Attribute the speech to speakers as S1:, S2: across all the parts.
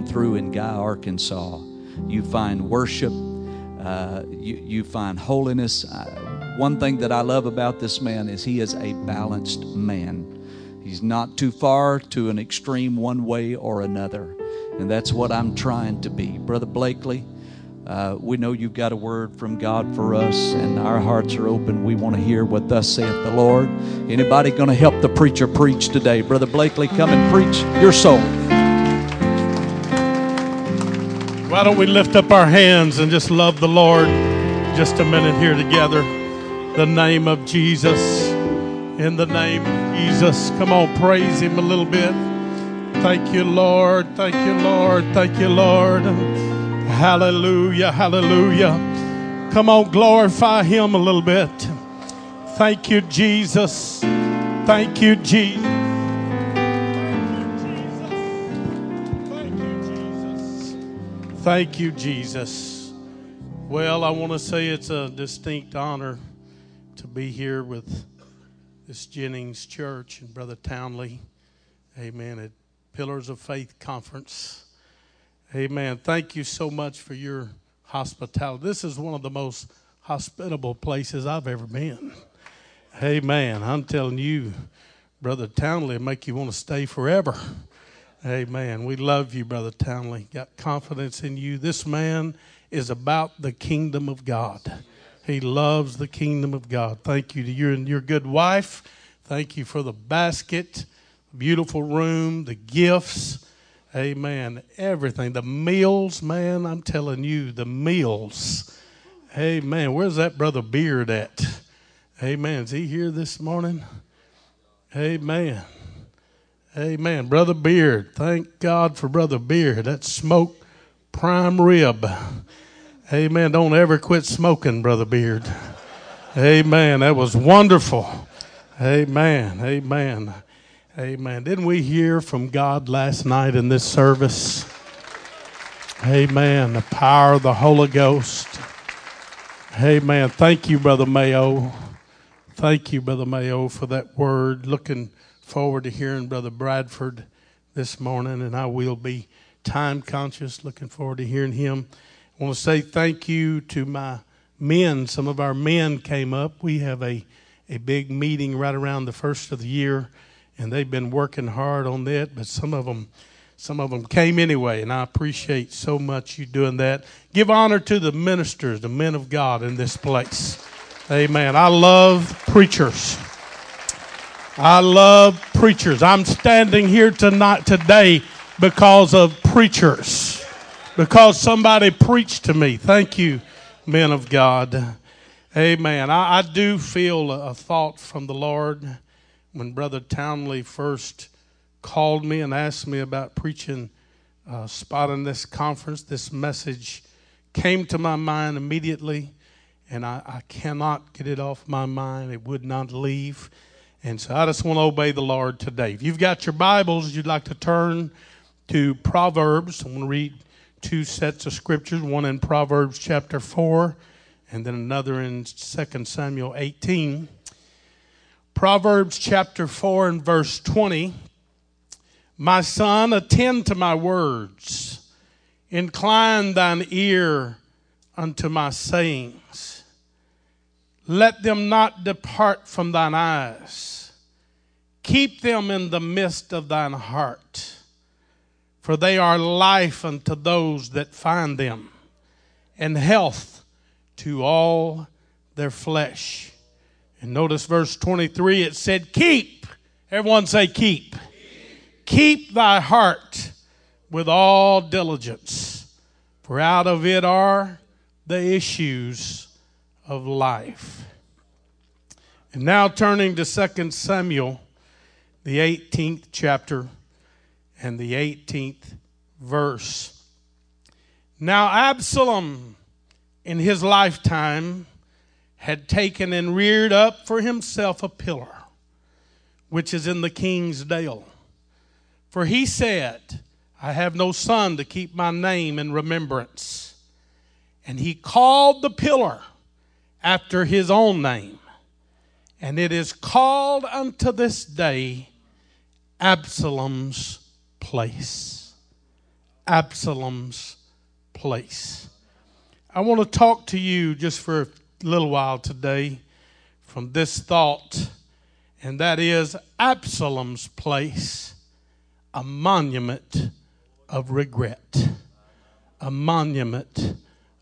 S1: through in Guy, Arkansas, you find worship, uh, you, you find holiness. Uh, one thing that I love about this man is he is a balanced man. He's not too far to an extreme one way or another. And that's what I'm trying to be. Brother Blakely, uh, we know you've got a word from God for us, and our hearts are open. We want to hear what thus saith the Lord. Anybody going to help the preacher preach today? Brother Blakely, come and preach your soul.
S2: Why don't we lift up our hands and just love the Lord just a minute here together? The name of Jesus. In the name of Jesus. Come on, praise Him a little bit. Thank you, Lord. Thank you, Lord. Thank you, Lord. Hallelujah. Hallelujah. Come on, glorify Him a little bit. Thank you, Jesus. Thank you, Jesus. Thank you, Jesus. Well, I want to say it's a distinct honor to be here with this Jennings Church and Brother Townley. Amen. At Pillars of Faith Conference. Amen. Thank you so much for your hospitality. This is one of the most hospitable places I've ever been. Amen. I'm telling you, Brother Townley, make you want to stay forever. Amen. We love you, Brother Townley. Got confidence in you. This man is about the kingdom of God. He loves the kingdom of God. Thank you to you and your good wife. Thank you for the basket beautiful room, the gifts, amen, everything. The meals, man, I'm telling you, the meals. Amen. Where's that brother Beard at? Amen. Is he here this morning? Amen. Amen. Brother Beard. Thank God for Brother Beard. That smoked prime rib. Amen. Don't ever quit smoking, Brother Beard. Amen. That was wonderful. Amen. Amen. Amen. Didn't we hear from God last night in this service? Amen. The power of the Holy Ghost. Amen. Thank you, Brother Mayo. Thank you, Brother Mayo, for that word. Looking forward to hearing Brother Bradford this morning, and I will be time conscious. Looking forward to hearing him. I want to say thank you to my men. Some of our men came up. We have a, a big meeting right around the first of the year and they've been working hard on that. But some of them, some of them came anyway, and I appreciate so much you doing that. Give honor to the ministers, the men of God in this place. Amen. I love preachers. I love preachers. I'm standing here tonight today because of preachers. Because somebody preached to me. Thank you, men of God. Amen. I, I do feel a, thought from the Lord when Brother Townley first called me and asked me about preaching uh, spot in this conference, this message came to my mind immediately, and I, I cannot get it off my mind. It would not leave. And so I just want to obey the Lord today. If you've got your Bibles, you'd like to turn to Proverbs. I want to read two sets of scriptures one in Proverbs chapter 4, and then another in 2 Samuel 18. Proverbs chapter 4 and verse 20. My son, attend to my words, incline thine ear unto my sayings. Let them not depart from thine eyes. Keep them in the midst of thine heart, for they are life unto those that find them, and health to all their flesh. And notice verse 23, it said, Keep. Everyone say, Keep. Keep, Keep thy heart with all diligence, for out of it are the issues of life. And now turning to 2 Samuel, the 18th chapter and the 18th verse. Now, Absalom, in his lifetime, had taken and reared up for himself a pillar, which is in the king's dale. For he said, I have no son to keep my name in remembrance. And he called the pillar after his own name. And it is called unto this day Absalom's place. Absalom's place. I want to talk to you just for a little while today from this thought, and that is Absalom's place, a monument of regret. A monument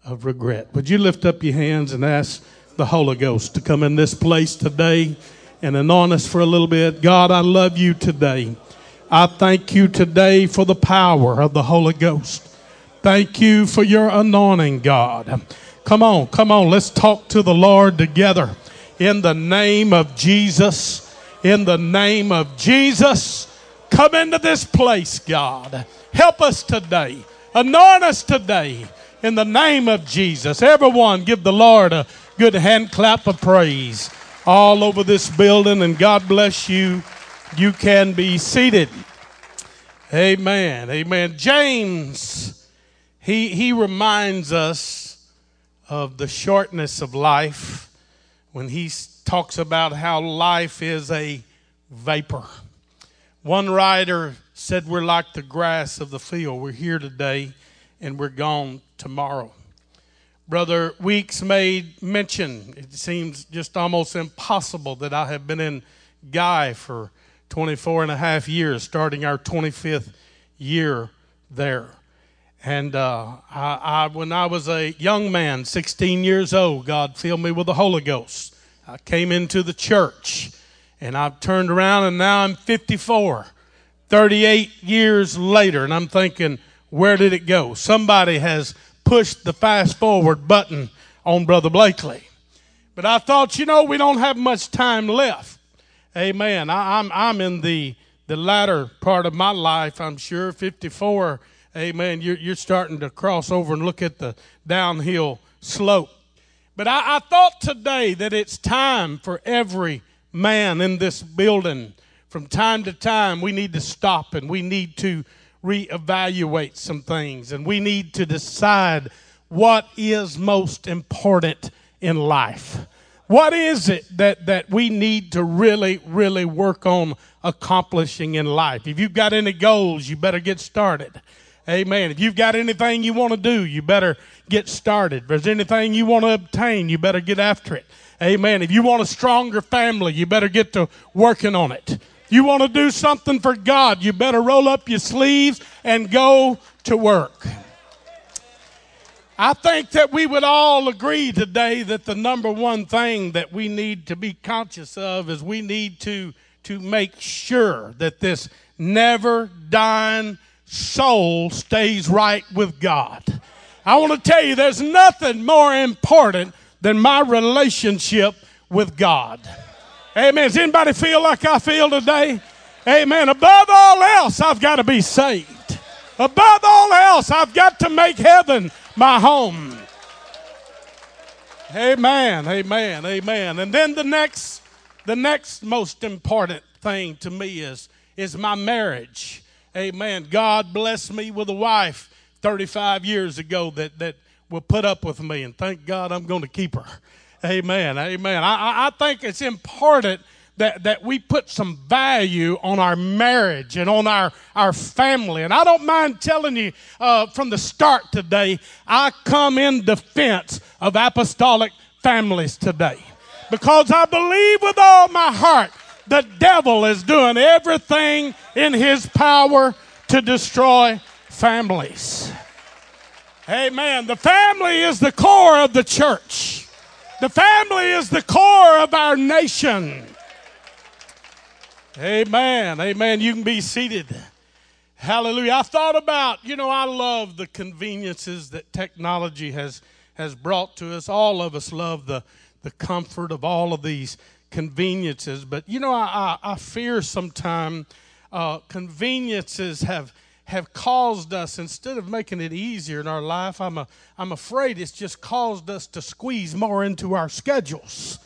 S2: of regret. Would you lift up your hands and ask the Holy Ghost to come in this place today and anoint us for a little bit? God, I love you today. I thank you today for the power of the Holy Ghost. Thank you for your anointing, God. Come on, come on, let's talk to the Lord together. In the name of Jesus, in the name of Jesus, come into this place, God. Help us today. Anoint us today in the name of Jesus. Everyone, give the Lord a good hand clap of praise all over this building, and God bless you. You can be seated. Amen. Amen. James, he, he reminds us of the shortness of life when he talks about how life is a vapor. One writer said, We're like the grass of the field. We're here today and we're gone tomorrow. Brother Weeks made mention, it seems just almost impossible that I have been in Guy for 24 and a half years, starting our 25th year there. And uh, I, I, when I was a young man, 16 years old, God filled me with the Holy Ghost. I came into the church and I've turned around and now I'm 54, 38 years later, and I'm thinking, where did it go? Somebody has pushed the fast forward button on Brother Blakely. But I thought, you know, we don't have much time left. Amen. I, I'm, I'm in the, the latter part of my life, I'm sure, 54. Amen. You're, you're starting to cross over and look at the downhill slope. But I, I thought today that it's time for every man in this building. From time to time, we need to stop and we need to reevaluate some things and we need to decide what is most important in life. What is it that, that we need to really, really work on accomplishing in life? If you've got any goals, you better get started. Amen. If you've got anything you want to do, you better get started. If there's anything you want to obtain, you better get after it. Amen. If you want a stronger family, you better get to working on it. You want to do something for God, you better roll up your sleeves and go to work. I think that we would all agree today that the number one thing that we need to be conscious of is we need to, to make sure that this never dying soul stays right with God. I want to tell you there's nothing more important than my relationship with God. Amen. Does anybody feel like I feel today? Amen. Above all else, I've got to be saved. Above all else, I've got to make heaven my home. Amen. Amen. Amen. And then the next the next most important thing to me is is my marriage. Amen. God blessed me with a wife 35 years ago that that will put up with me and thank God I'm going to keep her. Amen. Amen. I, I think it's important that, that we put some value on our marriage and on our, our family. And I don't mind telling you uh, from the start today, I come in defense of apostolic families today. Because I believe with all my heart the devil is doing everything in his power to destroy families. Amen. The family is the core of the church. The family is the core of our nation. Amen. Amen. You can be seated. Hallelujah. I thought about, you know, I love the conveniences that technology has has brought to us. All of us love the the comfort of all of these conveniences. But you know, I, I, I fear sometimes uh, conveniences have have caused us, instead of making it easier in our life, I'm, a, I'm afraid it's just caused us to squeeze more into our schedules.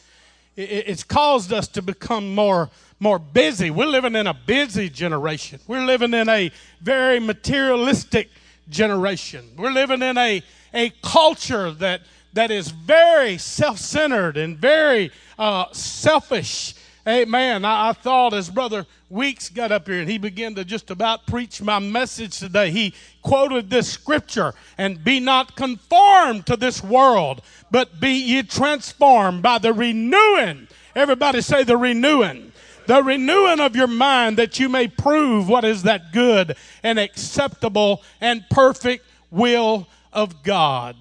S2: It, it's caused us to become more, more busy. We're living in a busy generation. We're living in a very materialistic generation. We're living in a, a culture that, that is very self centered and very uh, selfish. Amen. I, I thought as Brother Weeks got up here and he began to just about preach my message today. He quoted this scripture and be not conformed to this world, but be ye transformed by the renewing. Everybody say the renewing. The renewing of your mind that you may prove what is that good and acceptable and perfect will of God.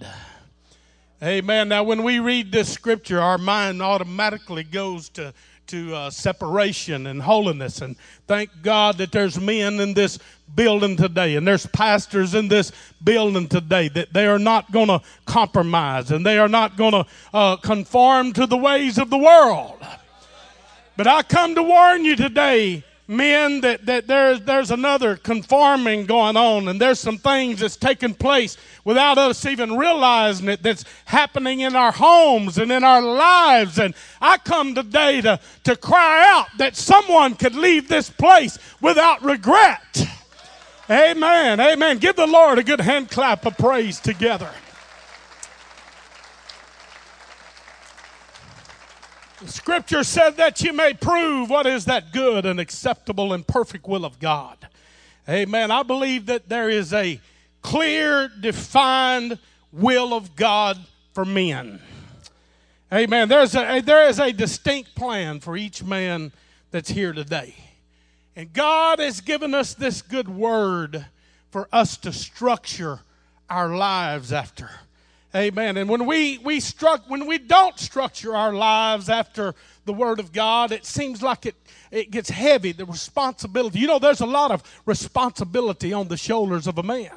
S2: Amen. Now, when we read this scripture, our mind automatically goes to to uh, separation and holiness. And thank God that there's men in this building today and there's pastors in this building today that they are not going to compromise and they are not going to uh, conform to the ways of the world. But I come to warn you today men that, that there's, there's another conforming going on and there's some things that's taking place without us even realizing it that's happening in our homes and in our lives. And i come today to, to cry out that someone could leave this place without regret. Amen. Amen. Give the lord a good hand clap of praise together Scripture said that you may prove what is that good and acceptable and perfect will of God. Amen. I believe that there is a clear, defined will of God for men. Amen. There's a, there is a distinct plan for each man that's here today. And God has given us this good word for us to structure our lives after. Amen. And when we, we struck, when we don't structure our lives after the Word of God, it seems like it, it gets heavy, the responsibility. You know, there's a lot of responsibility on the shoulders of a man.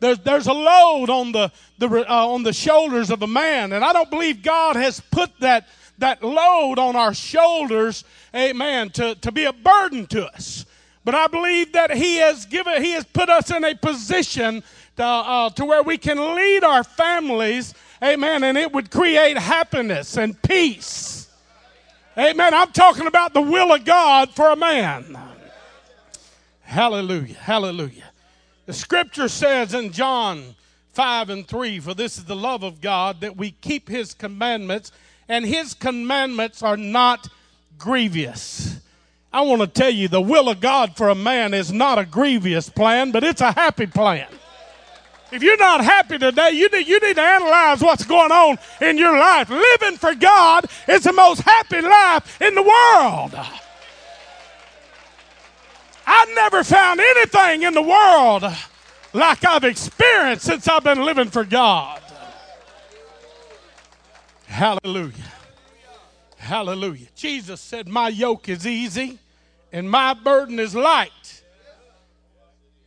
S2: There's, there's a load on the, the, uh, on the shoulders of a man. And I don't believe God has put that, that load on our shoulders, amen, to, to be a burden to us. But I believe that He has given, He has put us in a position to, uh, to where we can lead our families, amen, and it would create happiness and peace. Amen. I'm talking about the will of God for a man. Hallelujah. Hallelujah. The scripture says in John 5 and 3 For this is the love of God, that we keep his commandments, and his commandments are not grievous. I want to tell you the will of God for a man is not a grievous plan, but it's a happy plan. If you're not happy today, you need, you need to analyze what's going on in your life. Living for God is the most happy life in the world. I've never found anything in the world like I've experienced since I've been living for God. Hallelujah. Hallelujah. Jesus said, My yoke is easy and my burden is light.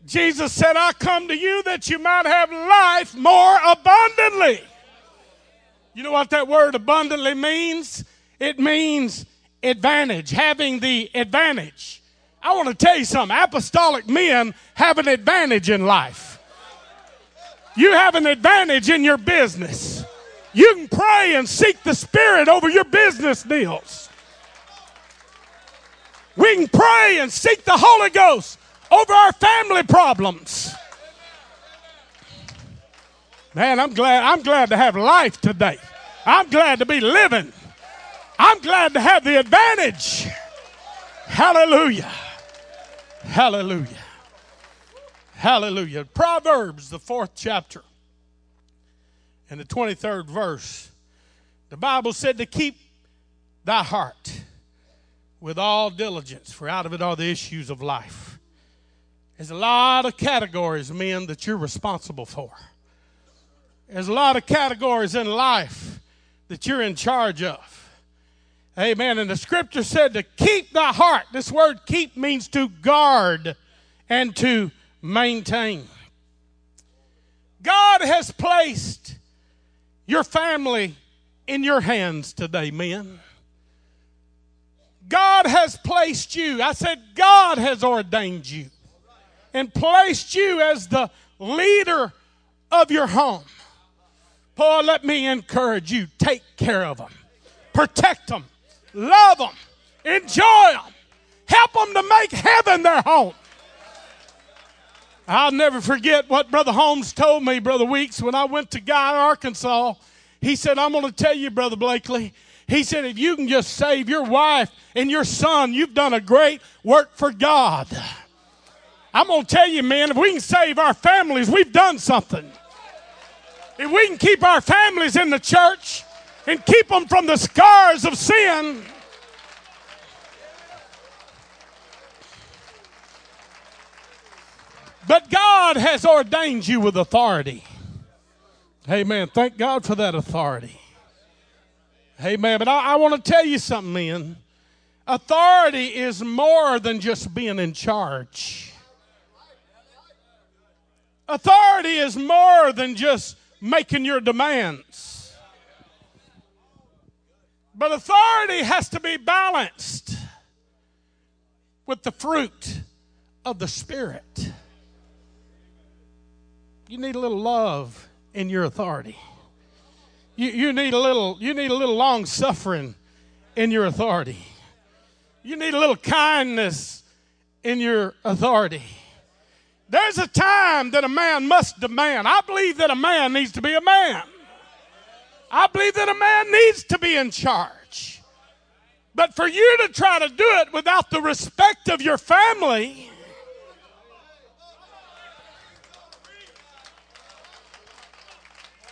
S2: Jesus said, I come to you that you might have life more abundantly. You know what that word abundantly means? It means advantage, having the advantage. I want to tell you something apostolic men have an advantage in life. You have an advantage in your business. You can pray and seek the Spirit over your business deals. We can pray and seek the Holy Ghost over our family problems. Man, I'm glad I'm glad to have life today. I'm glad to be living. I'm glad to have the advantage. Hallelujah. Hallelujah. Hallelujah. Proverbs, the fourth chapter, and the 23rd verse. The Bible said to keep thy heart with all diligence, for out of it are the issues of life. There's a lot of categories, men, that you're responsible for. There's a lot of categories in life that you're in charge of. Amen. And the scripture said to keep thy heart. This word keep means to guard and to maintain. God has placed your family in your hands today, men. God has placed you. I said, God has ordained you and placed you as the leader of your home. Paul, let me encourage you take care of them, protect them, love them, enjoy them, help them to make heaven their home. I'll never forget what Brother Holmes told me, Brother Weeks, when I went to Guy, Arkansas. He said, I'm going to tell you, Brother Blakely. He said, if you can just save your wife and your son, you've done a great work for God. I'm going to tell you, man, if we can save our families, we've done something. If we can keep our families in the church and keep them from the scars of sin, But God has ordained you with authority. Amen. Thank God for that authority. Amen. But I, I want to tell you something, men. Authority is more than just being in charge. Authority is more than just making your demands. But authority has to be balanced with the fruit of the Spirit. You need a little love in your authority. You, you need a little, you need a little long suffering in your authority. You need a little kindness in your authority. There's a time that a man must demand. I believe that a man needs to be a man. I believe that a man needs to be in charge. But for you to try to do it without the respect of your family,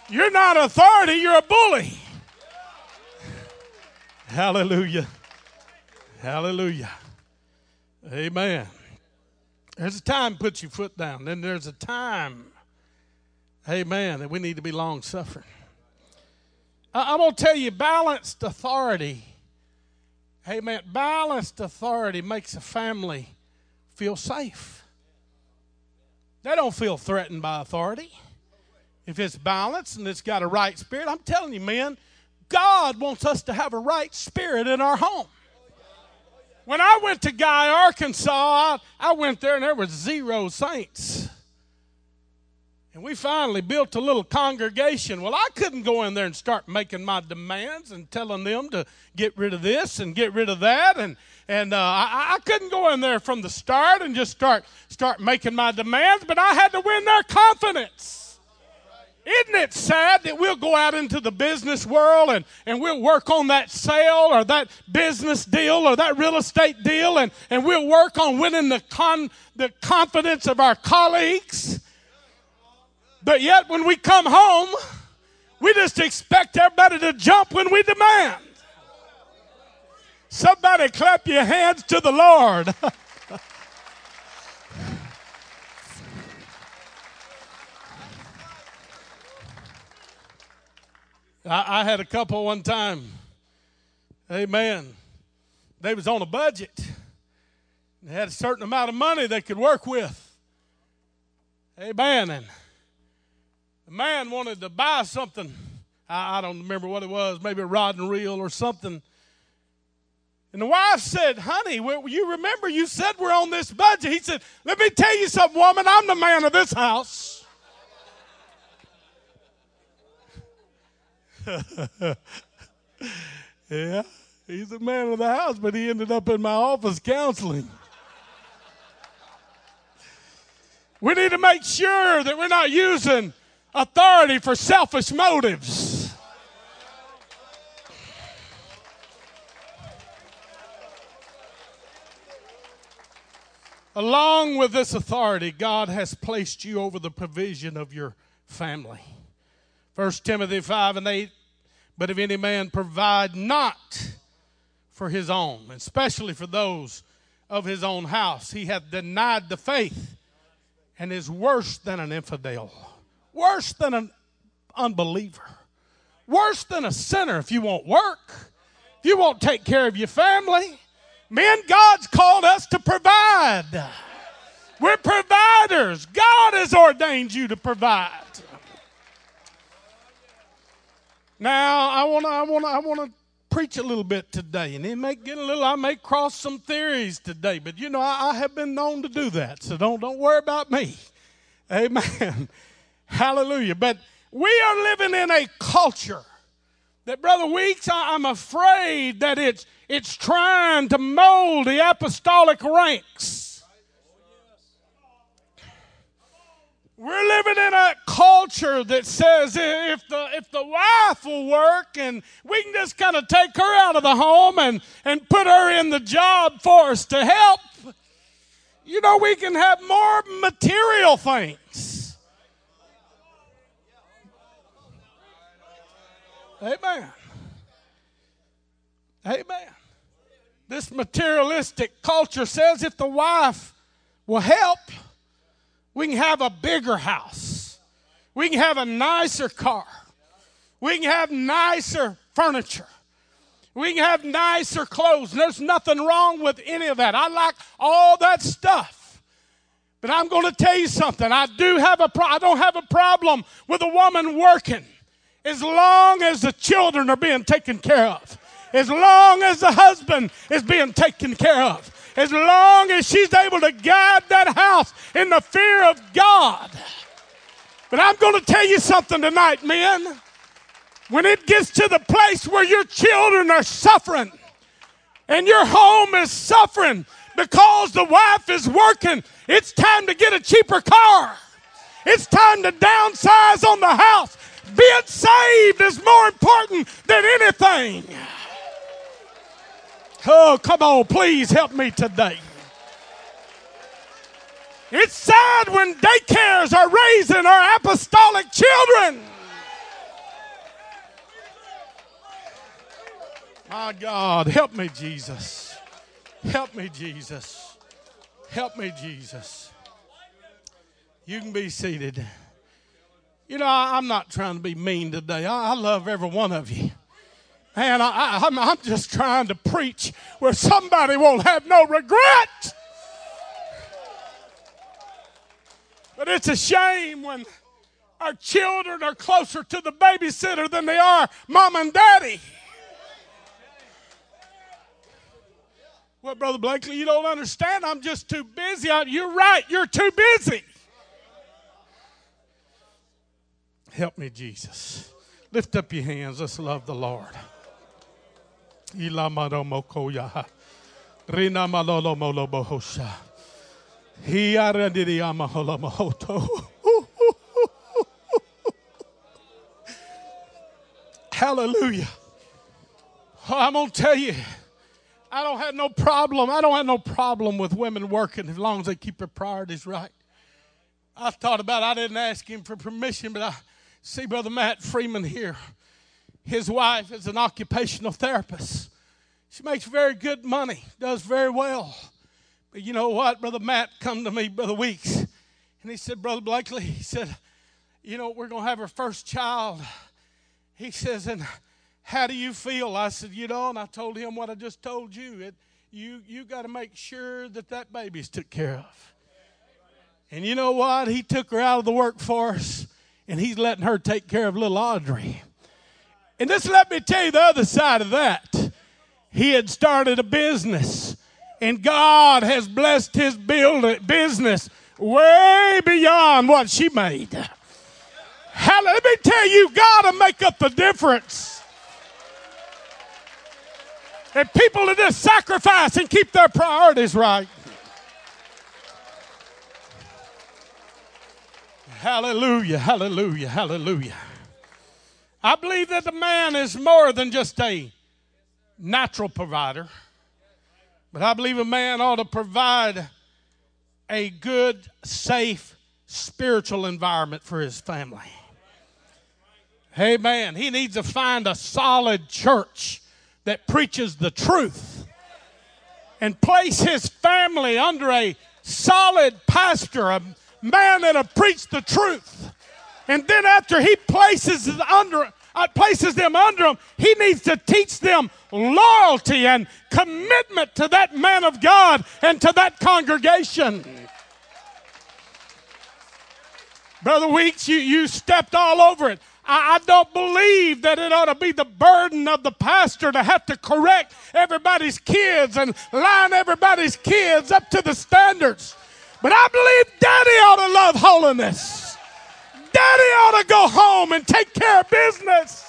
S2: You're not authority, you're a bully. Hallelujah. Hallelujah. Amen. There's a time to put your foot down. Then there's a time, amen, that we need to be long suffering. I'm going to tell you, balanced authority, amen, balanced authority makes a family feel safe. They don't feel threatened by authority if it's balanced and it's got a right spirit, I'm telling you, man, God wants us to have a right spirit in our home. When I went to Guy, Arkansas, I, I went there and there was zero saints. And we finally built a little congregation. Well, I couldn't go in there and start making my demands and telling them to get rid of this and get rid of that. And, and uh, I, I couldn't go in there from the start and just start, start making my demands, but I had to win their confidence. Isn't it sad that we'll go out into the business world and, and we'll work on that sale or that business deal or that real estate deal and, and we'll work on winning the, con, the confidence of our colleagues? But yet, when we come home, we just expect everybody to jump when we demand. Somebody clap your hands to the Lord. I, I had a couple one time. Amen. They was on a budget. They had a certain amount of money they could work with. Amen. And the man wanted to buy something. I, I don't remember what it was, maybe a rod and reel or something. And the wife said, Honey, you remember you said we're on this budget. He said, Let me tell you something, woman. I'm the man of this house. yeah, he's the man of the house, but he ended up in my office counseling. We need to make sure that we're not using authority for selfish motives. Along with this authority, God has placed you over the provision of your family. 1 Timothy 5 and 8 but if any man provide not for his own, especially for those of his own house, he hath denied the faith and is worse than an infidel, worse than an unbeliever, worse than a sinner if you won't work, if you won't take care of your family. Men, God's called us to provide. We're providers. God has ordained you to provide. Now I want to I want to I want to preach a little bit today, and it may get a little. I may cross some theories today, but you know I, I have been known to do that, so don't don't worry about me. Amen. Hallelujah. But we are living in a culture that, Brother Weeks, I, I'm afraid that it's it's trying to mold the apostolic ranks. We're living in a culture that says if the if the wife will work and we can just kind of take her out of the home and, and put her in the job force to help. You know, we can have more material things. Amen. Amen. This materialistic culture says if the wife will help, we can have a bigger house. We can have a nicer car. We can have nicer furniture. We can have nicer clothes. There's nothing wrong with any of that. I like all that stuff. But I'm going to tell you something. I do have a pro- I don't have a problem with a woman working as long as the children are being taken care of. As long as the husband is being taken care of. As long as she's able to guide that house in the fear of God. But I'm going to tell you something tonight, men. When it gets to the place where your children are suffering and your home is suffering because the wife is working, it's time to get a cheaper car. It's time to downsize on the house. Being saved is more important than anything. Oh, come on, please help me today. It's sad when daycares are raising our apostolic children. My God, help me, Jesus. Help me, Jesus. Help me, Jesus. You can be seated. You know, I, am not trying to be mean today. I, love every one of you. And I, I'm, I'm just trying to preach where somebody won't have no regret. But it's a shame when our children are closer to the babysitter than they are mom and daddy. Well, Brother Blakely, you don't understand. I'm just too busy. You're right. You're too busy. Help me, Jesus. Lift up your hands. Let's love the Lord. Hallelujah. I'm going to tell you. I don't have no problem. I don't have no problem with women working as long as they keep their priorities right. I thought about it. I didn't ask him for permission, but I see Brother Matt Freeman here. His wife is an occupational therapist. She makes very good money, does very well. But you know what? Brother Matt come to me, Brother Weeks, and he said, Brother Blakely, he said, you know, we're going to have our first child. He says, and how do you feel? I said, You know, and I told him what I just told you. It, you you got to make sure that that baby's took care of. And you know what? He took her out of the workforce and he's letting her take care of little Audrey. And just let me tell you the other side of that. He had started a business and God has blessed his build, business way beyond what she made. Let me tell you, God will make up the difference. And people to just sacrifice and keep their priorities right. Hallelujah, hallelujah, hallelujah. I believe that the man is more than just a natural provider, but I believe a man ought to provide a good, safe, spiritual environment for his family. Amen. He needs to find a solid church that preaches the truth and place his family under a solid pastor, a man that'll preach the truth. And then after he places it under uh, places them under him, he needs to teach them loyalty and commitment to that man of God and to that congregation. Brother Weeks, you, you stepped all over it. I, I don't believe that it ought to be the burden of the pastor to have to correct everybody's kids and line everybody's kids up to the standards. But I believe daddy ought to love holiness. Daddy ought to go home and take care of business.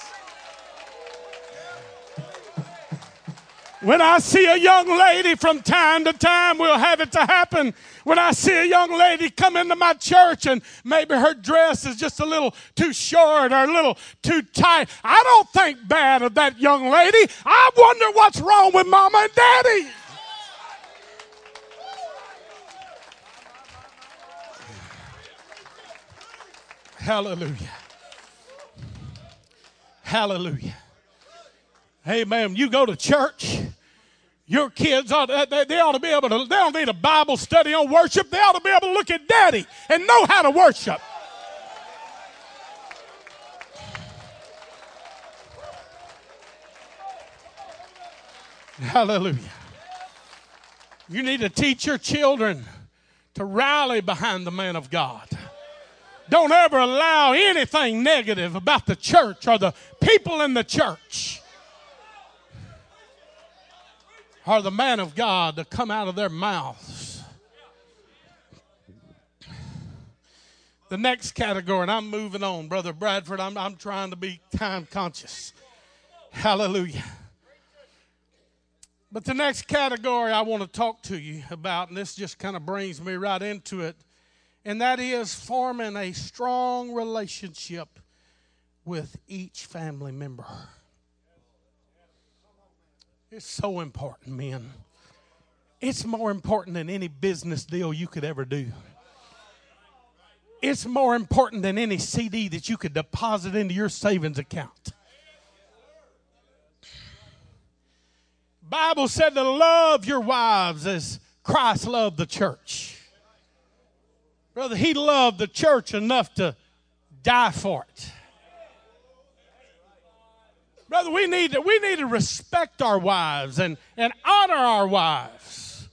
S2: When I see a young lady from time to time, we'll have it to happen. When I see a young lady come into my church and maybe her dress is just a little too short or a little too tight, I don't think bad of that young lady. I wonder what's wrong with mama and daddy. Hallelujah. Hallelujah. Amen. You go to church, your kids ought they, they ought to be able to, they don't need a Bible study on worship. They ought to be able to look at daddy and know how to worship. Hallelujah. You need to teach your children to rally behind the man of God. Don't ever allow anything negative about the church or the people in the church or the man of God to come out of their mouths. The next category, and I'm moving on, Brother Bradford, I'm, I'm trying to be time conscious. Hallelujah. But the next category I want to talk to you about, and this just kind of brings me right into it, and that is forming a strong relationship with each family member. It's so important, men. It's more important than any business deal you could ever do. It's more important than any CD that you could deposit into your savings account. Bible said to love your wives as Christ loved the church. Brother, he loved the church enough to die for it. Brother, we need to, we need to respect our wives and, and honor our wives.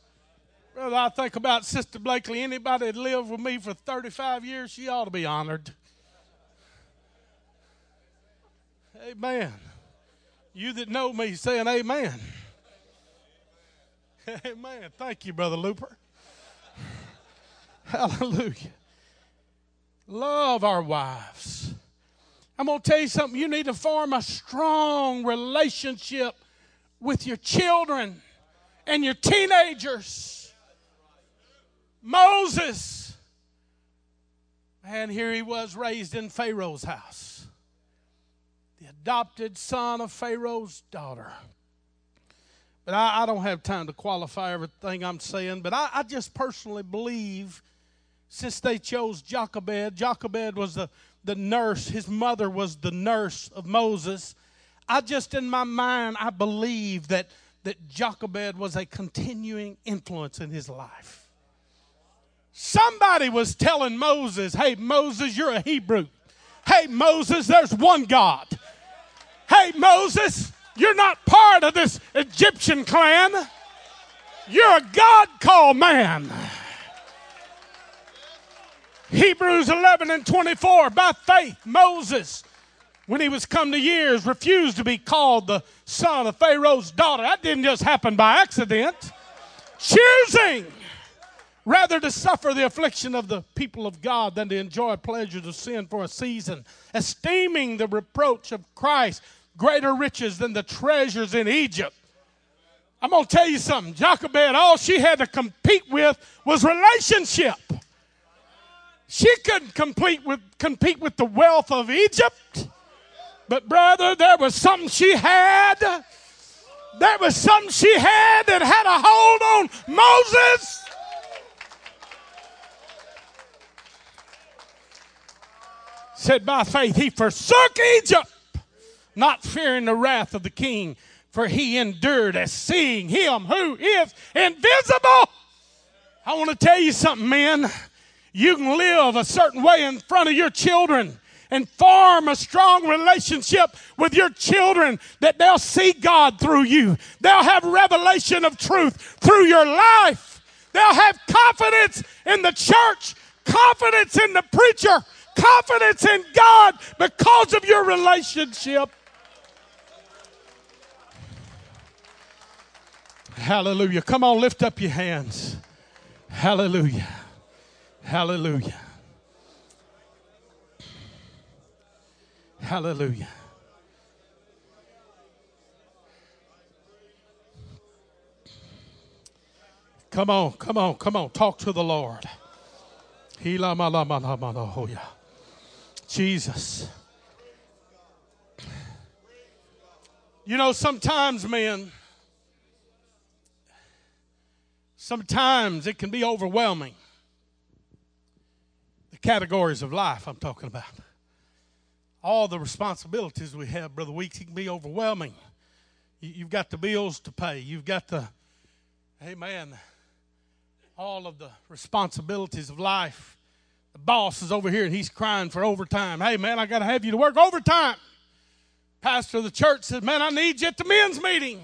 S2: Brother, I think about Sister Blakely. Anybody that lived with me for 35 years, she ought to be honored. Amen. You that know me saying amen. Amen. Thank you, Brother Looper. Hallelujah. Love our wives. I'm going to tell you something. You need to form a strong relationship with your children and your teenagers. Moses, and here he was raised in Pharaoh's house, the adopted son of Pharaoh's daughter. But I, I don't have time to qualify everything I'm saying, but I, I just personally believe since they chose Jochebed, Jochebed was the, the nurse, his mother was the nurse of Moses. I just, in my mind, I believe that, that Jochebed was a continuing influence in his life. Somebody was telling Moses, hey, Moses, you're a Hebrew. Hey, Moses, there's one God. Hey, Moses, you're not part of this Egyptian clan. You're a God called man. Hebrews 11 and 24. By faith, Moses, when he was come to years, refused to be called the son of Pharaoh's daughter. That didn't just happen by accident. Choosing rather to suffer the affliction of the people of God than to enjoy pleasures of sin for a season, esteeming the reproach of Christ greater riches than the treasures in Egypt. I'm going to tell you something. Jochebed, all she had to compete with was relationship. She couldn't compete with, compete with the wealth of Egypt. But, brother, there was something she had. There was something she had that had a hold on Moses. Said, by faith, he forsook Egypt not fearing the wrath of the king, for he endured as seeing him who is invisible. I want to tell you something, men. You can live a certain way in front of your children and form a strong relationship with your children that they'll see God through you. They'll have revelation of truth through your life. They'll have confidence in the church, confidence in the preacher, confidence in God because of your relationship. Hallelujah. Come on, lift up your hands. Hallelujah. Hallelujah. Hallelujah. Come on, come on, come on. Talk to the Lord. Jesus. You know, sometimes, men, Sometimes it can be overwhelming. Categories of life I'm talking about. all the responsibilities we have, Brother Weeks, it can be overwhelming. You've got the bills to pay. You've got the, amen, all of the responsibilities of life. The boss is over here and he's crying for overtime. Hey, man, I got to have you to work overtime. Pastor of the church says, Man, I need you at the men's meeting.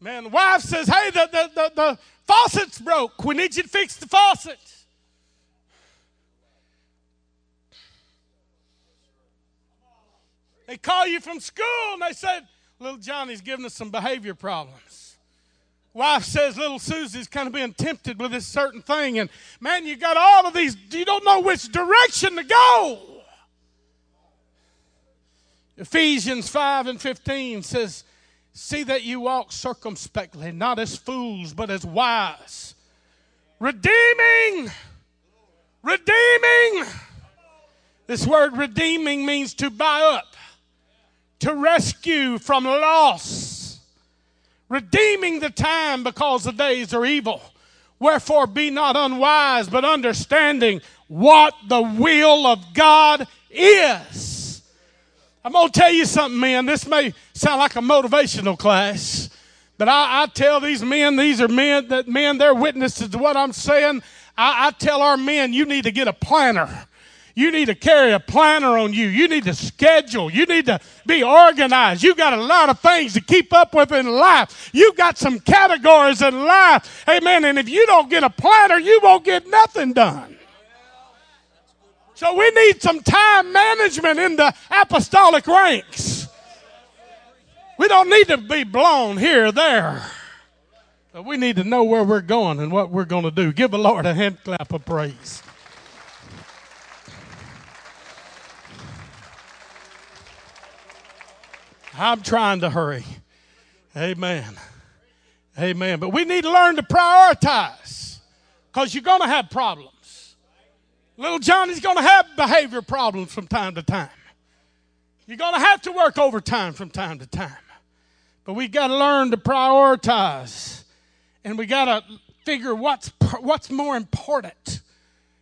S2: Man, the wife says, Hey, the, the, the, the faucet's broke. We need you to fix the faucet. They call you from school and they said, Little Johnny's giving us some behavior problems. Wife says little Susie's kind of being tempted with this certain thing, and man, you got all of these, you don't know which direction to go. Ephesians 5 and 15 says, See that you walk circumspectly, not as fools, but as wise. Redeeming, redeeming. This word redeeming means to buy up to rescue from loss, redeeming the time because the days are evil. Wherefore be not unwise, but understanding what the will of God is. I'm going to tell you something, men. This may sound like a motivational class, but I, I tell these men, these are men that men, they're witnesses to what I'm saying. I, I tell our men, you need to get a planner. You need to carry a planner on you. You need to schedule. You need to be organized. You got a lot of things to keep up with in life. You got some categories in life. Amen. And if you don't get a planner, you won't get nothing done. So we need some time management in the apostolic ranks. We don't need to be blown here or there. But we need to know where we're going and what we're going to do. Give the Lord a hand clap of praise. I'm trying to hurry. Amen. Amen. But we need to learn to prioritize because you're going to have problems. Little Johnny's going to have behavior problems from time to time. You're going to have to work overtime from time to time. But we got to learn to prioritize and we got to figure what's, what's more important.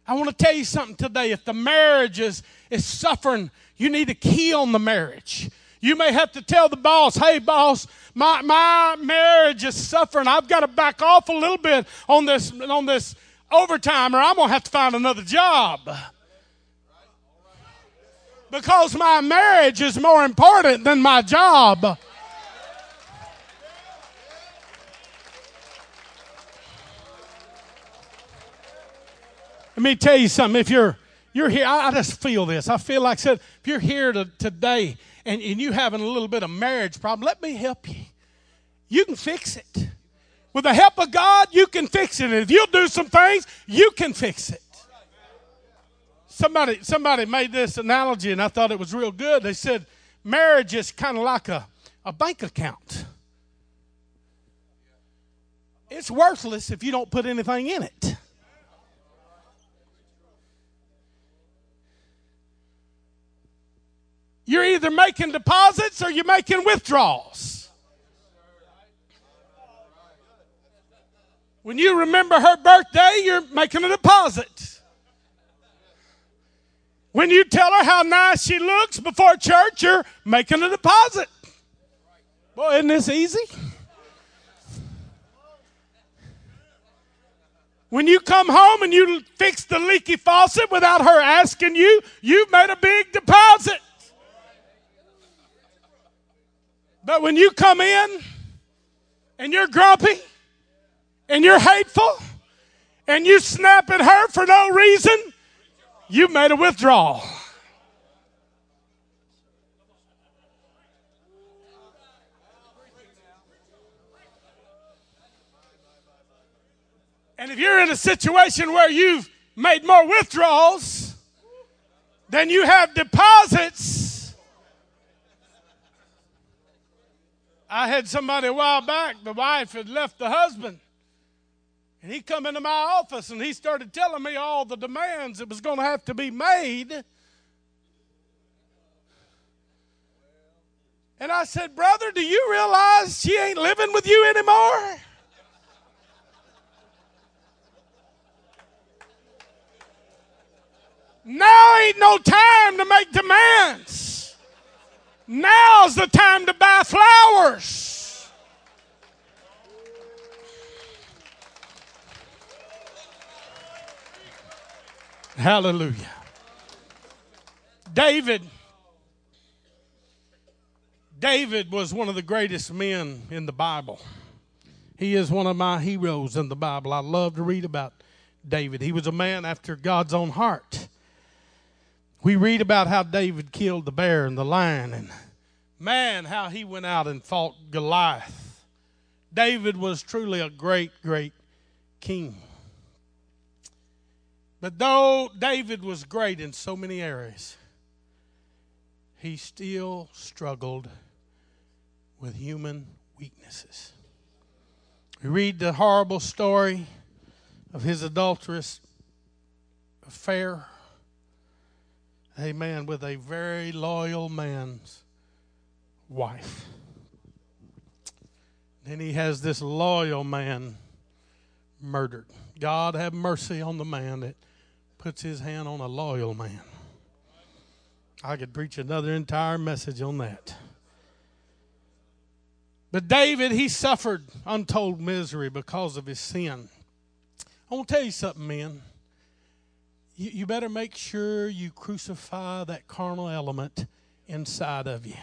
S2: I want to tell you something today. If the marriage is, is suffering, you need to key on the marriage. You may have to tell the boss, hey, boss, my, my marriage is suffering. I've got to back off a little bit on this, on this overtime, or I'm going to have to find another job. Because my marriage is more important than my job. Let me tell you something. If you're you're here, I, I just feel this. I feel like I said, if you're here to, today and, and you having a little bit of marriage problem, let me help you. You can fix it. With the help of God, you can fix it. If you'll do some things, you can fix it. Somebody, somebody made this analogy and I thought it was real good. They said marriage is kind of like a, a bank account. It's worthless if you don't put anything in it. You're either making deposits or you're making withdrawals. When you remember her birthday, you're making a deposit. When you tell her how nice she looks before church, you're making a deposit. Boy, isn't this easy? When you come home and you fix the leaky faucet without her asking you, you've made a big deposit. But when you come in and you're grumpy and you're hateful and you snap at her for no reason, you've made a withdrawal. And if you're in a situation where you've made more withdrawals than you have deposits, I had somebody a while back, the wife had left the husband. And he come into my office and he started telling me all the demands that was going to have to be made. And I said, Brother, do you realize she ain't living with you anymore? Now ain't no time to make demands. Now's the time to buy flowers. Hallelujah. David David was one of the greatest men in the Bible. He is one of my heroes in the Bible. I love to read about David. He was a man after God's own heart. We read about how David killed the bear and the lion, and man, how he went out and fought Goliath. David was truly a great, great king. But though David was great in so many areas, he still struggled with human weaknesses. We read the horrible story of his adulterous affair. Amen. With a very loyal man's wife. Then he has this loyal man murdered. God have mercy on the man that puts his hand on a loyal man. I could preach another entire message on that. But David, he suffered untold misery because of his sin. I want to tell you something, men. You, you better make sure you crucify that carnal element inside of you.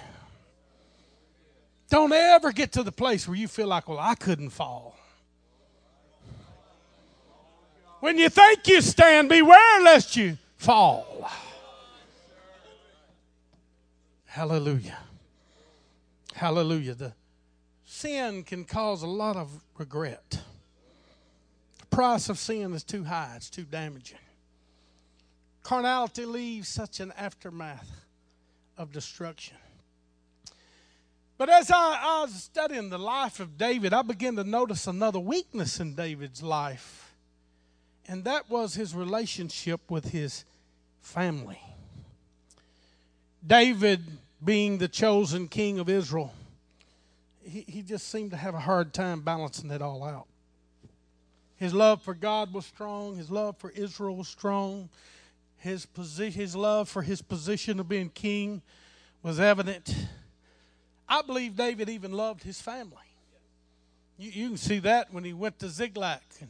S2: Don't ever get to the place where you feel like, well, I couldn't fall. When you think you stand, beware lest you fall. Hallelujah. Hallelujah. The sin can cause a lot of regret. The price of sin is too high, it's too damaging. Carnality leaves such an aftermath of destruction. But as I, I, was studying the life of David, I began to notice another weakness in David's life, and that was his relationship with his family. David, being the chosen king of Israel, he, he just seemed to have a hard time balancing it all out. His love for God was strong, his love for Israel was strong, his, position, his love for his position of being king was evident. I believe David even loved his family. You, you can see that when he went to Ziklag and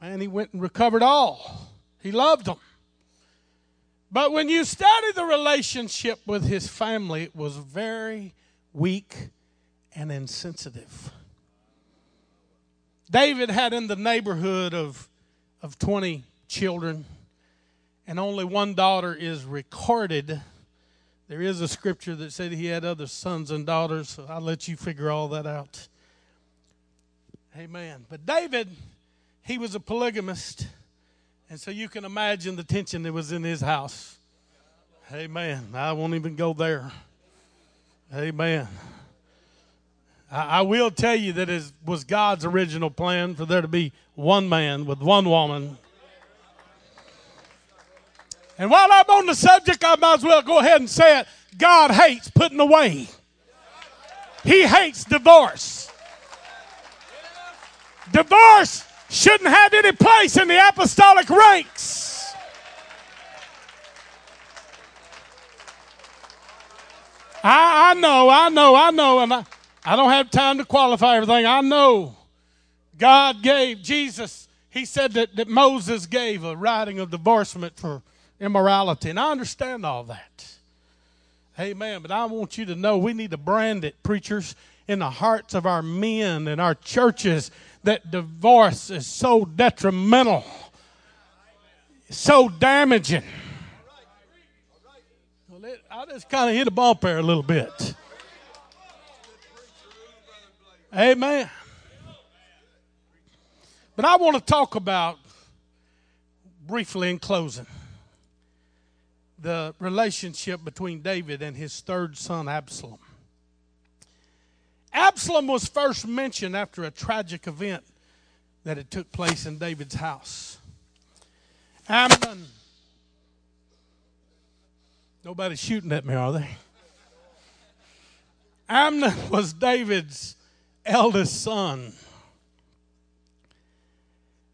S2: man, he went and recovered all. He loved them. But when you study the relationship with his family, it was very weak and insensitive. David had in the neighborhood of, of 20 children, and only one daughter is recorded. There is a scripture that said he had other sons and daughters, so I'll let you figure all that out. Amen. But David, he was a polygamist, and so you can imagine the tension that was in his house. Amen. I won't even go there. Amen. I, will tell you that it was God's original plan for there to be one man with one woman. And while I'm on the subject, I might as well go ahead and say it. God hates putting away. He hates divorce. Divorce shouldn't have any place in the apostolic ranks. I, I know, I know, I know, and I, I don't have time to qualify everything. I know God gave Jesus, he said that, that Moses gave a writing of divorcement for immorality. And I understand all that. Amen. But I want you to know we need to brand it, preachers, in the hearts of our men and our churches that divorce is so detrimental, so damaging. I just kind of hit a bump there a little bit. Amen. But I want to talk about, briefly in closing, the relationship between David and his third son, Absalom. Absalom was first mentioned after a tragic event that had took place in David's house. Amnon. Nobody's shooting at me, are they? Amnon was David's eldest son.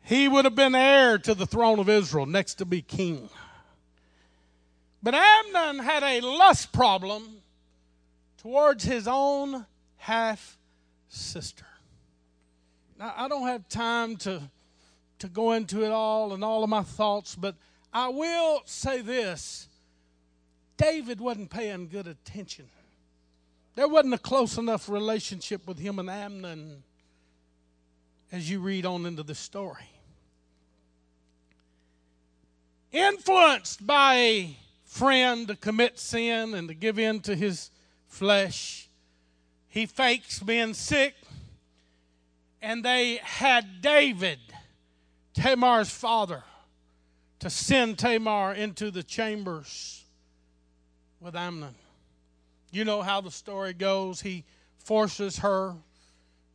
S2: He would have been heir to the throne of Israel, next to be king. But Amnon had a lust problem towards his own half sister. Now, I don't have time to, to go into it all and all of my thoughts, but I will say this David wasn't paying good attention. There wasn't a close enough relationship with him and Amnon as you read on into the story. Influenced by friend to commit sin and to give in to his flesh, he fakes being sick, and they had David, Tamar's father, to send Tamar into the chambers with Amnon. You know how the story goes. He forces her,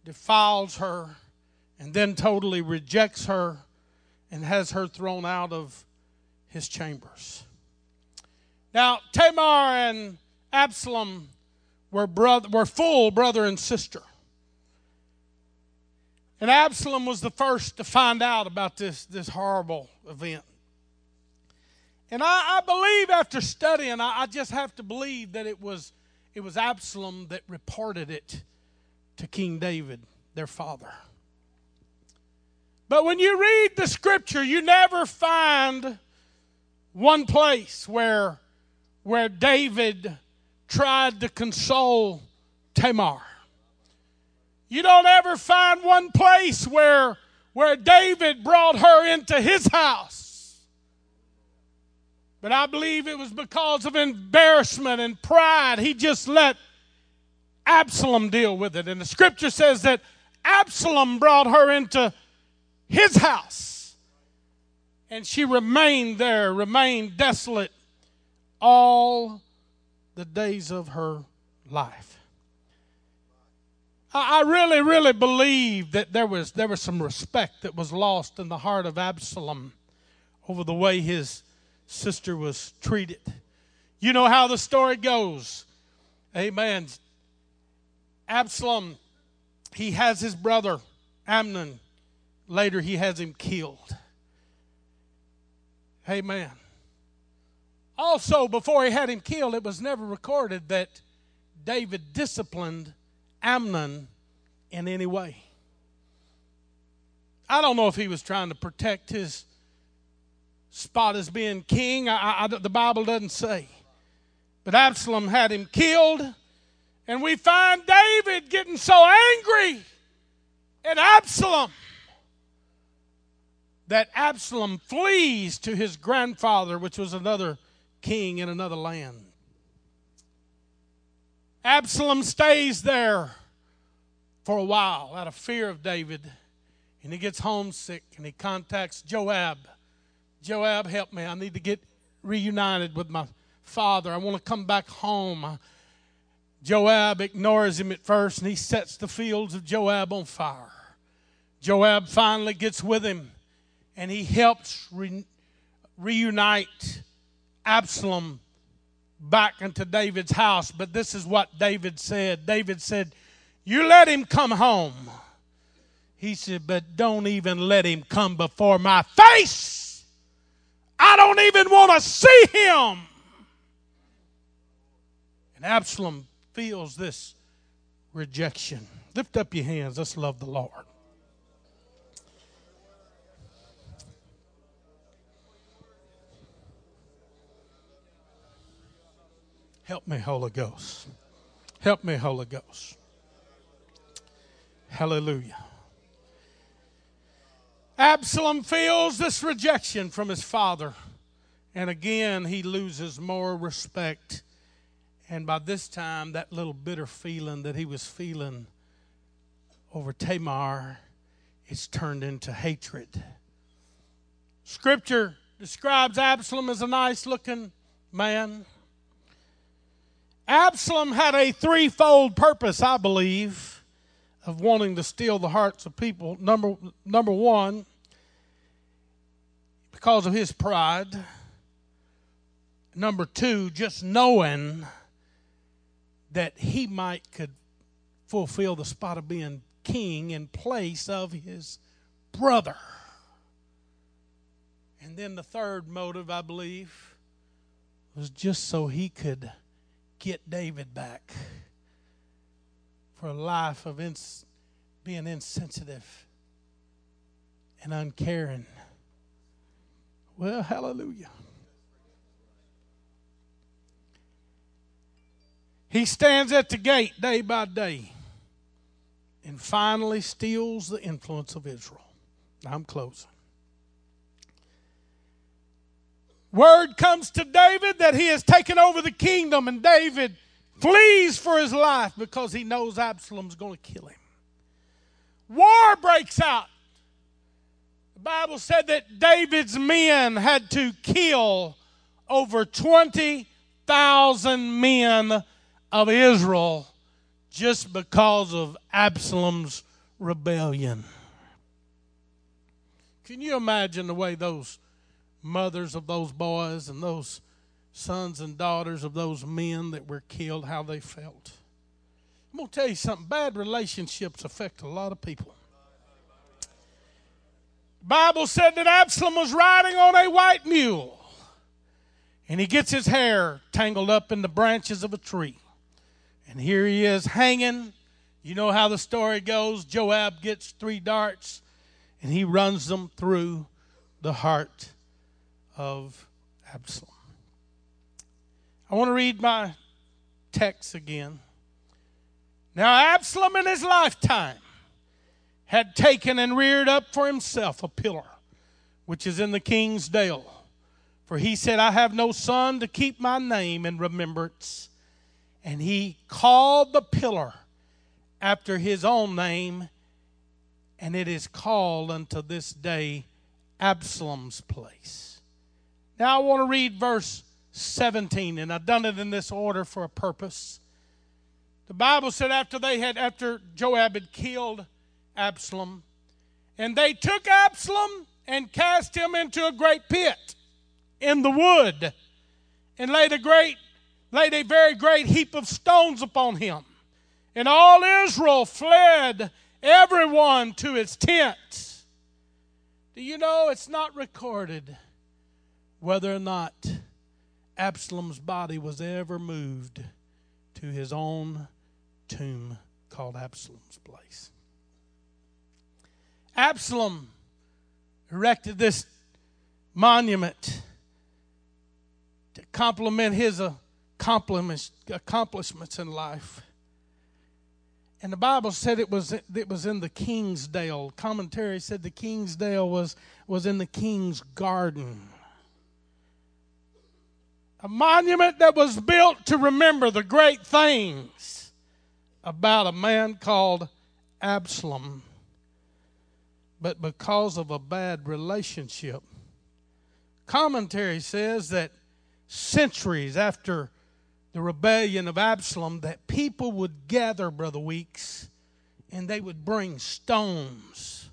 S2: defiles her, and then totally rejects her and has her thrown out of his chambers. Now, Tamar and Absalom were, brother, were full brother and sister. And Absalom was the first to find out about this, this horrible event. And I, I believe after studying, I, I just have to believe that it was, it was Absalom that reported it to King David, their father. But when you read the scripture, you never find one place where, where David tried to console Tamar. You don't ever find one place where, where David brought her into his house. But I believe it was because of embarrassment and pride. He just let Absalom deal with it. And the scripture says that Absalom brought her into his house. And she remained there, remained desolate all the days of her life. I really, really believe that there was, there was some respect that was lost in the heart of Absalom over the way his sister was treated. You know how the story goes. Amen. Absalom, he has his brother Amnon Later, he has him killed. Amen. Also, before he had him killed, it was never recorded that David disciplined Amnon in any way. I don't know if he was trying to protect his spot as being king. I, I, the Bible doesn't say. But Absalom had him killed, and we find David getting so angry at Absalom that Absalom flees to his grandfather, which was another king in another land. Absalom stays there for a while out of fear of David, and he gets homesick and he contacts Joab. Joab, help me. I need to get reunited with my father. I want to come back home. Joab ignores him at first and he sets the fields of Joab on fire. Joab finally gets with him and he helps re- reunite Absalom back into David's house. But this is what David said David said, You let him come home. He said, But don't even let him come before my face. I don't even want to see him. And Absalom feels this rejection. Lift up your hands. Let's love the Lord. Help me, Holy Ghost. Help me, Holy Ghost. Hallelujah. Absalom feels this rejection from his father. And again, he loses more respect. And by this time, that little bitter feeling that he was feeling over Tamar is turned into hatred. Scripture describes Absalom as a nice looking man. Absalom had a threefold purpose, I believe, of wanting to steal the hearts of people. Number, number one, because of his pride. Number two, just knowing that he might could fulfill the spot of being king in place of his brother. And then the third motive, I believe, was just so he could get David back for a life of ins- being insensitive and uncaring. Well, hallelujah. He stands at the gate day by day and finally steals the influence of Israel. I'm closing. Word comes to David that he has taken over the kingdom, and David flees for his life because he knows Absalom's going to kill him. War breaks out. The Bible said that David's men had to kill over 20,000 men of Israel just because of Absalom's rebellion. Can you imagine the way those mothers of those boys and those sons and daughters of those men that were killed, how they felt? I'm going to tell you something bad relationships affect a lot of people. The Bible said that Absalom was riding on a white mule and he gets his hair tangled up in the branches of a tree. And here he is hanging. You know how the story goes. Joab gets three darts and he runs them through the heart of Absalom. I want to read my text again. Now, Absalom in his lifetime had taken and reared up for himself a pillar, which is in the king's dale. For he said, I have no son to keep my name in remembrance and he called the pillar after his own name, and it is called unto this day Absalom's place. Now I want to read verse 17, and I've done it in this order for a purpose. The Bible said after they had, after Joab had killed Absalom, and they took Absalom and cast him into a great pit in the wood, and laid a great laid a very great heap of stones upon him. And all Israel fled, everyone to his tent. Do you know it's not recorded whether or not Absalom's body was ever moved to his own tomb called Absalom's place? Absalom erected this monument to compliment his accomplishments in life. And the Bible said it was it was in the Kingsdale. Commentary said the Kingsdale was was in the king's garden. A monument that was built to remember the great things about a man called Absalom. But because of a bad relationship, commentary says that centuries after the rebellion of Absalom that people would gather, Brother Weeks, and they would bring stones.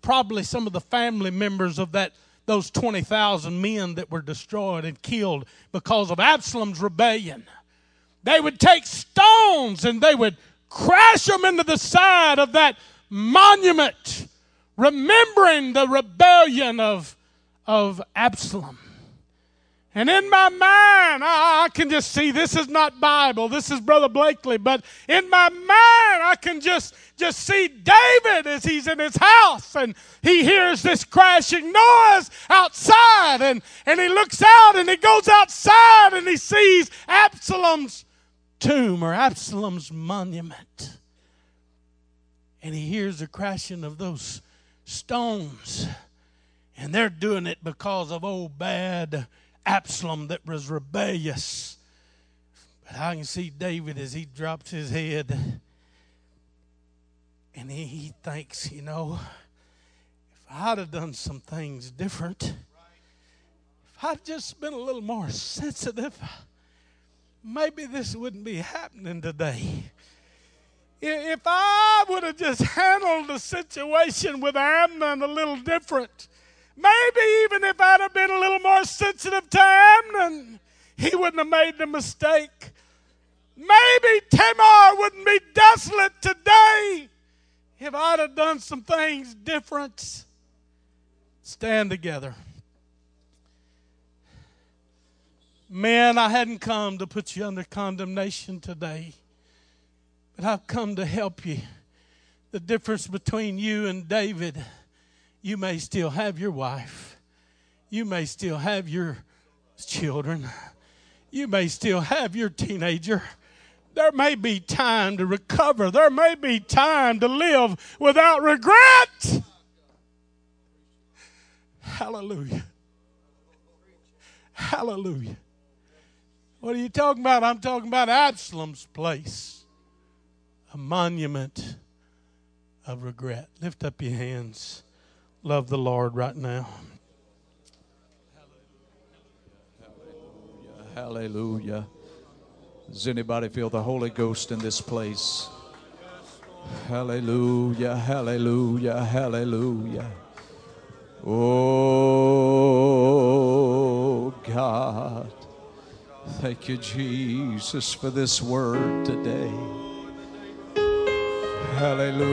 S2: Probably some of the family members of that those 20,000 men that were destroyed and killed because of Absalom's rebellion. They would take stones and they would crash them into the side of that monument, remembering the rebellion of, of Absalom. And in my mind, I, can just see this is not Bible. This is Brother Blakely. But in my mind, I can just, just see David as he's in his house and he hears this crashing noise outside and, and he looks out and he goes outside and he sees Absalom's tomb or Absalom's monument. And he hears the crashing of those stones. And they're doing it because of old bad Absalom that was rebellious. But I can see David as he drops his head and he, he thinks, you know, if I'd have done some things different, if I'd just been a little more sensitive, maybe this wouldn't be happening today. If I would have just handled the situation with Amnon a little different, Maybe even if I'd have been a little more sensitive to Amnon, he wouldn't have made the mistake. Maybe Tamar wouldn't be desolate today if I'd have done some things different. Stand together. Man, I hadn't come to put you under condemnation today. But I've come to help you. The difference between you and David, you may still have your wife, you may still have your children, you may still have your teenager. There may be time to recover. There may be time to live without regret. Hallelujah. Hallelujah. What are you talking about? I'm talking about Absalom's place, a monument of regret. Lift up your hands. Love the Lord right now. Hallelujah.
S1: Hallelujah. Does anybody feel the Holy Ghost in this place? Hallelujah, hallelujah, hallelujah. Oh, God. Thank you, Jesus, for this word today. Hallelujah.